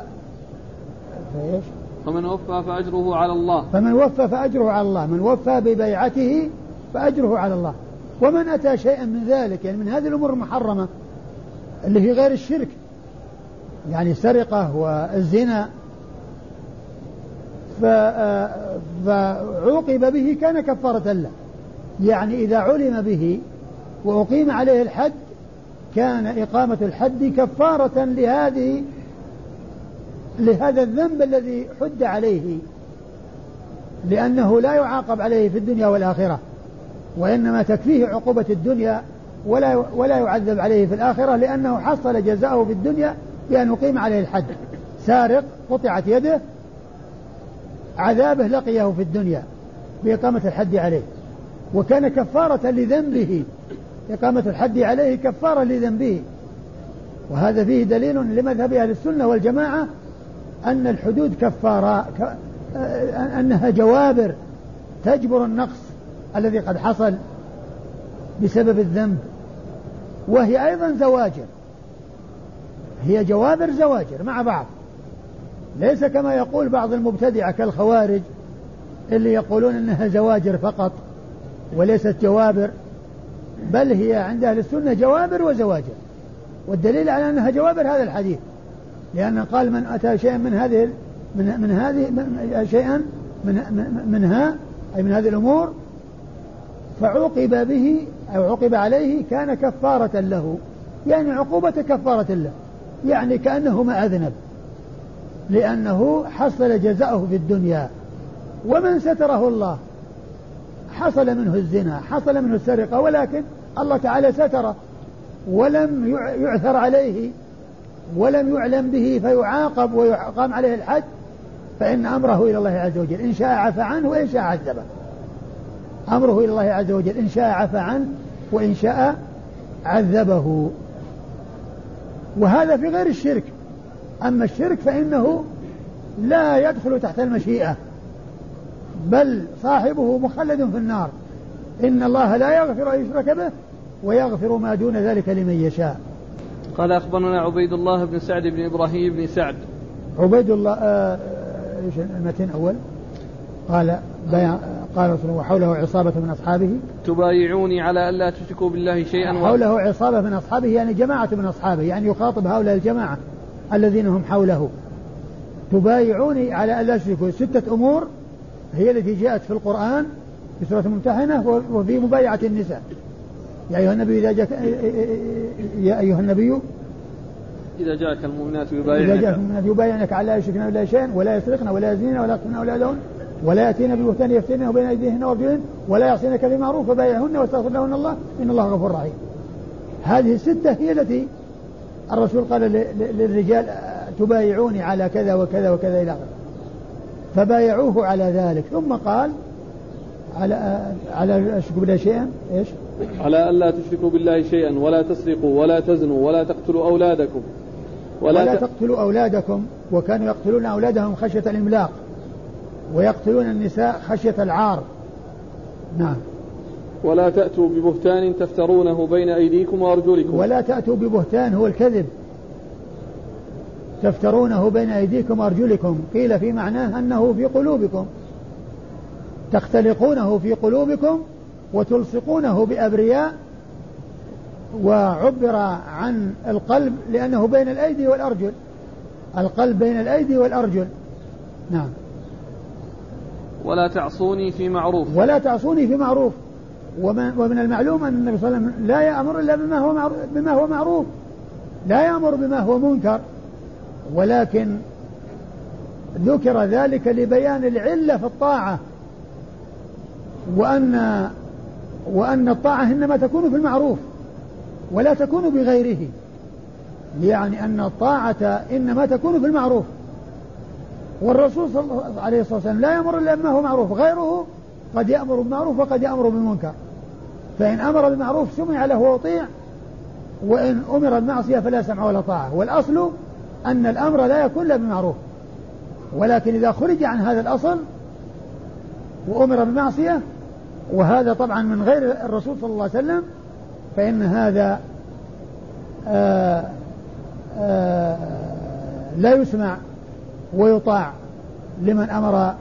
فإيش؟ فمن وفى فأجره على الله. فمن وفى فأجره على الله. من وفى ببيعته فأجره على الله. ومن أتى شيئا من ذلك يعني من هذه الأمور المحرمة اللي هي غير الشرك يعني السرقة والزنا فعوقب به كان كفارة له. يعني إذا علم به وأقيم عليه الحد كان إقامة الحد كفارة لهذه لهذا الذنب الذي حد عليه. لأنه لا يعاقب عليه في الدنيا والآخرة وإنما تكفيه عقوبة الدنيا ولا ولا يعذب عليه في الآخرة لأنه حصل جزاءه في الدنيا بأن يقيم عليه الحد. سارق قطعت يده عذابه لقيه في الدنيا بإقامة الحد عليه. وكان كفارة لذنبه. إقامة الحد عليه كفارة لذنبه. وهذا فيه دليل لمذهب أهل السنة والجماعة أن الحدود كفارة أنها جوابر تجبر النقص الذي قد حصل بسبب الذنب. وهي أيضا زواجر. هي جوابر زواجر مع بعض. ليس كما يقول بعض المبتدعة كالخوارج اللي يقولون إنها زواجر فقط وليست جوابر بل هي عند أهل السنة جوابر وزواجر. والدليل على أنها جوابر هذا الحديث لأن قال من أتى شيئا من هذه من من هذه شيئا من منها أي من هذه الأمور فعوقب به أو عوقب عليه كان كفارة له. يعني عقوبة كفارة له. يعني كانه ما أذنب. لأنه حصل جزاءه في الدنيا. ومن ستره الله. حصل منه الزنا حصل منه السرقة ولكن الله تعالى ستره. ولم يعثر عليه. ولم يعلم به فيعاقب ويقام عليه الحد فإن أمره إلى الله عز وجل. إن شاء عفى عنه وإن شاء عذبه. أمره إلى الله عز وجل. إن شاء عفى عنه وإن شاء عذبه. وهذا في غير الشرك. أما الشرك فإنه لا يدخل تحت المشيئة بل صاحبه مخلد في النار. إن الله لا يغفر أن يشرك به ويغفر ما دون ذلك لمن يشاء. قال أخبرنا عبيد الله بن سعد بن إبراهيم بن سعد. عبيد الله آه، المتن أول؟ قال بيع قال رسول الله وحوله عصابة من أصحابه. تبايعوني على ألا تشركوا بالله شيئا حوله عصابة من أصحابه يعني جماعة من أصحابه يعني يخاطب هؤلاء الجماعة الذين هم حوله. تبايعوني على ألا تشركوا. ستة أمور هي التي جاءت في القرآن في سورة الممتحنة وفي مبايعة النساء. يا أيها النبي إذا جاءك يا أيها النبي. إذا جاءك المؤمنات يبايعنك إذا جاءك المؤمنات يبايعنك على لا يشركن بالله شيئا ولا يسرقن ولا يزنين ولا يقتلن أولادهن. ولا يأتين ببهتان يفتنه بين أيديهن وأرجلهن ولا يعصينك بمعروف فبايعهن واستغفر لهن الله إن الله غفور رحيم. هذه الستة هي التي الرسول قال للرجال تبايعوني على كذا وكذا وكذا إلى آخره. فبايعوه على ذلك. ثم قال على على أشركوا بالله شيئا؟ إيش؟ على الا تشركوا بالله شيئا ولا تسرقوا ولا تزنوا ولا تقتلوا أولادكم. ولا, ولا تقتلوا أولادكم وكانوا يقتلون أولادهم خشية الإملاق. ويقتلون النساء خشية العار. نعم. ولا تأتوا ببهتان تفترونه بين أيديكم وأرجلكم. ولا تأتوا ببهتان هو الكذب. تفترونه بين أيديكم وأرجلكم. قيل في معناه أنه في قلوبكم. تختلقونه في قلوبكم وتلصقونه بأبرياء. وعبر عن القلب لأنه بين الأيدي والأرجل. القلب بين الأيدي والأرجل. نعم. ولا تعصوني في معروف. ولا تعصوني في معروف. ومن المعلوم أن النبي صلى الله عليه وسلم لا يأمر إلا بما هو معروف, بما هو معروف. لا يأمر بما هو منكر. ولكن ذكر ذلك لبيان العلة في الطاعة. وأن وأن الطاعة إنما تكون في المعروف ولا تكون بغيره. يعني أن الطاعة إنما تكون في المعروف. والرسول صلى الله عليه وسلم لا يأمر إلا بما هو معروف غيره قد يأمر بالمعروف وقد يأمر بالمنكر. فإن أمر بالمعروف سمع له وطيع وإن أمر بالمعصية فلا سمع ولا طاعة. والأصل أن الأمر لا يكون إلا بالمعروف ولكن إذا خرج عن هذا الأصل وأمر بالمعصية وهذا طبعا من غير الرسول صلى الله عليه وسلم فإن هذا آآ آه، آآ آه، لا يسمع ويطاع لمن أمر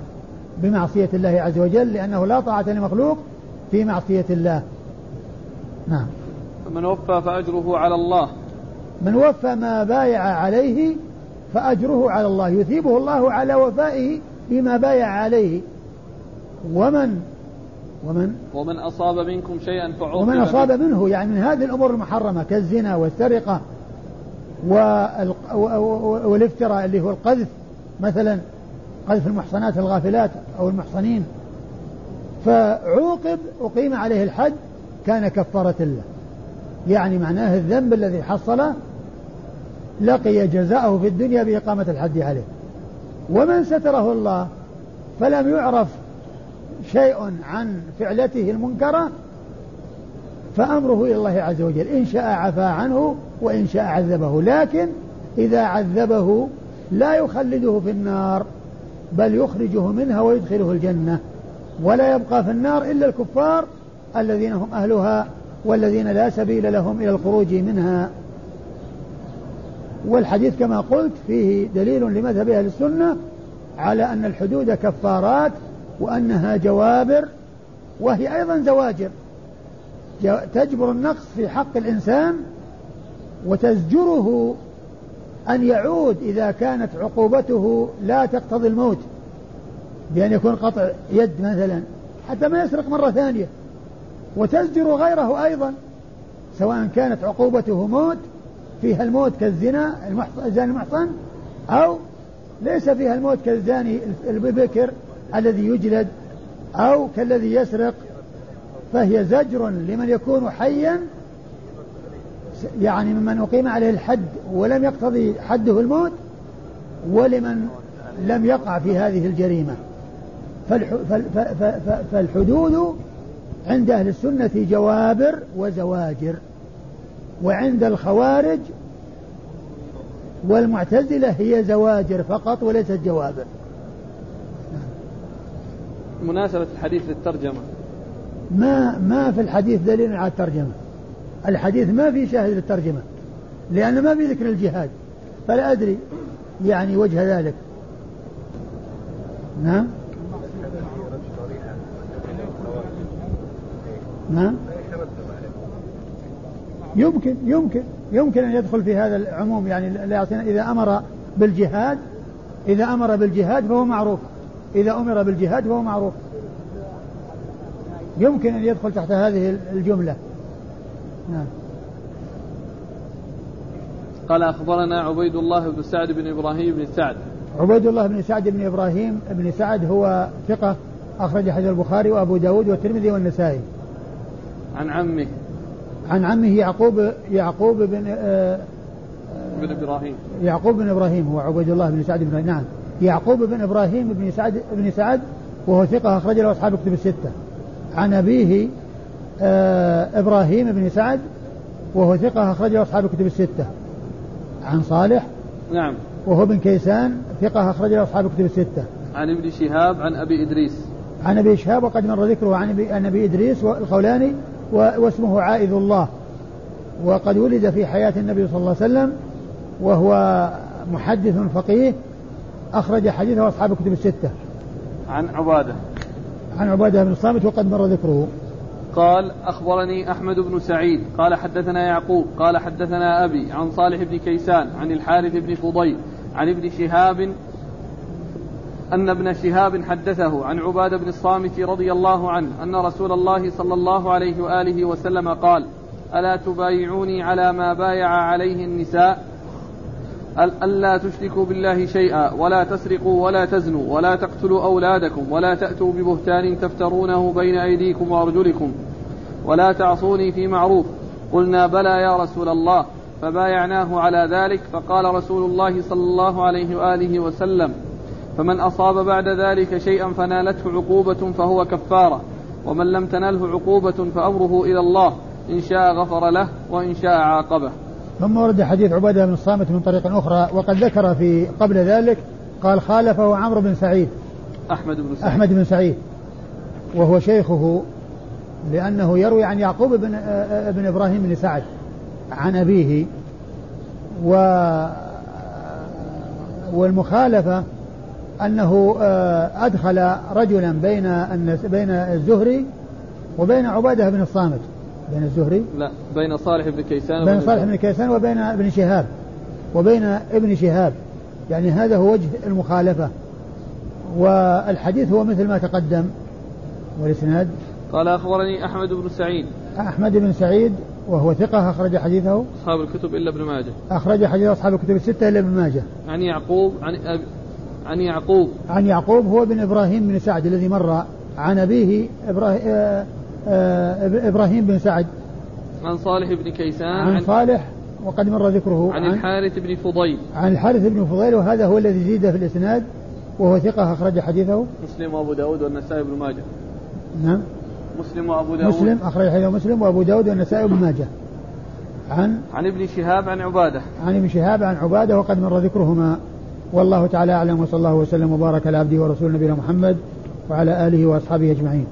بمعصية الله عز وجل لأنه لا طاعة لمخلوق في معصية الله. نعم. فمن وفى فأجره على الله. من وفى ما بايع عليه فأجره على الله. يثيبه الله على وفائه بما بايع عليه. ومن؟ ومن؟ ومن أصاب منكم شيئا فعوقب ومن أصاب منه يعني من هذه الأمور المحرمة كالزنا والسرقة والافتراء اللي هو القذف مثلا قذف المحصنات الغافلات أو المحصنين فعوقب أقيم عليه الحد كان كفارة له. يعني معناه الذنب الذي حصله لقي جزاءه في الدنيا بإقامة الحد عليه. ومن ستره الله فلم يعرف شيء عن فعلته المنكرة فأمره إلى الله عز وجل. إن شاء عفى عنه وإن شاء عذبه. لكن إذا عذبه لا يخلده في النار بل يخرجه منها ويدخله الجنة. ولا يبقى في النار إلا الكفار الذين هم أهلها والذين لا سبيل لهم إلى الخروج منها. والحديث كما قلت فيه دليل لمذهب أهل السنة على أن الحدود كفارات وأنها جوابر وهي أيضا زواجر. تجبر النقص في حق الإنسان وتزجره أن يعود إذا كانت عقوبته لا تقتضي الموت بأن يكون قطع يد مثلا حتى ما يسرق مرة ثانية. وتزجر غيره أيضا سواء كانت عقوبته موت فيها الموت كالزنا الزاني المحصن أو ليس فيها الموت كالزاني البكر الذي يجلد أو كالذي يسرق. فهي زجر لمن يكون حيا يعني ممن أقيم عليه الحد ولم يقتضي حده الموت ولمن لم يقع في هذه الجريمة. فالحدود عند أهل السنة جوابر وزواجر وعند الخوارج والمعتزلة هي زواجر فقط وليست جوابر. مناسبة الحديث للترجمة. ما ما في الحديث دليل على الترجمة. الحديث ما في شاهد للترجمة لأن ما في ذكر الجهاد فلا أدري يعني وجه ذلك. نعم؟ نعم؟ يمكن يمكن يمكن أن يدخل في هذا العموم يعني إذا أمر بالجهاد إذا أمر بالجهاد فهو معروف. إذا أمر بالجهاد فهو معروف. يمكن أن يدخل تحت هذه الجملة. نعم. قال أخبرنا عبيد الله بن سعد بن إبراهيم بن سعد. عبيد الله بن سعد بن إبراهيم بن سعد هو ثقة أخرج حديث البخاري وأبو داود والترمذي والنسائي. عن عمه. عن عمه يعقوب يعقوب بن آه بن إبراهيم. يعقوب بن إبراهيم هو عبيد الله بن سعد بن نعم. يعقوب بن إبراهيم بن سعد بن سعد وهو ثقة أخرج له أصحاب كتب الستة. عن أبيه آه إبراهيم بن سعد وهو ثقة أخرج له أصحاب كتب الستة عن صالح نعم وهو بن كيسان ثقة أخرج له أصحاب كتب الستة عن ابن شهاب عن أبي إدريس عن أبي شهاب وقد مر ذكره عن ابي إدريس الخولاني واسمه عائذ الله وقد ولد في حياة النبي صلى الله عليه وسلم وهو محدث فقيه أخرج حديثه أصحاب الكتب الستة. عن عبادة. عن عبادة بن الصامت وقد مر ذكره. قال أخبرني أحمد بن سعيد. قال حدثنا يعقوب. قال حدثنا أبي عن صالح بن كيسان عن الحارث بن فضيل عن ابن شهاب أن ابن شهاب حدثه عن عبادة بن الصامت رضي الله عنه أن رسول الله صلى الله عليه وآله وسلم قال ألا تبايعوني على ما بايع عليه النساء؟ ألا تشركوا بالله شيئا ولا تسرقوا ولا تزنوا ولا تقتلوا أولادكم ولا تأتوا ببهتان تفترونه بين أيديكم وأرجلكم ولا تعصوني في معروف قلنا بلى يا رسول الله فبايعناه على ذلك فقال رسول الله صلى الله عليه وآله وسلم فمن أصاب بعد ذلك شيئا فنالته عقوبة فهو كفارة ومن لم تنله عقوبة فأمره إلى الله إن شاء غفر له وإن شاء عاقبه ثم ورد حديث عبادة بن الصامت من طريق أخرى وقد ذكر في قبل ذلك قال خالفه عمرو بن سعيد. أحمد بن سعيد. أحمد بن سعيد. وهو شيخه لأنه يروي عن يعقوب بن ابن إبراهيم بن سعد عن أبيه. و والمخالفة أنه آه، أدخل رجلا بين بين الزهري وبين عبادة بن الصامت. بين الزهري؟ لا بين صالح بن كيسان بين صالح بن كيسان وبين ابن شهاب. وبين ابن شهاب. يعني هذا هو وجه المخالفة. والحديث هو مثل ما تقدم. والإسناد؟ قال أخبرني أحمد بن سعيد. أحمد بن سعيد وهو ثقة أخرج حديثه. أصحاب الكتب إلا ابن ماجه. أخرج حديث أصحاب الكتب الستة إلا ابن ماجه. عن يعقوب عن أبي عن يعقوب. عن يعقوب هو بن إبراهيم بن سعد الذي مر. عن أبيه إبراهيم, آه، إبراهيم بن سعد. عن صالح بن كيسان عن, عن صالح وقد مر ذكره. عن, عن الحارث بن فضيل. عن الحارث بن فضيل وهذا هو الذي زيد في الإسناد وهو ثقة أخرج حديثه. مسلم وأبو داود والنسائي بن ماجه. نعم. مسلم وأبو داود. مسلم أخرج حديثه مسلم وأبو داود والنسائي بن ماجه. عن عن ابن شهاب عن عبادة. عن ابن شهاب عن عبادة وقد مر ذكرهما. والله تعالى أعلم وصلى الله وسلم وبارك على عبده ورسوله نبينا محمد وعلى آله وأصحابه أجمعين.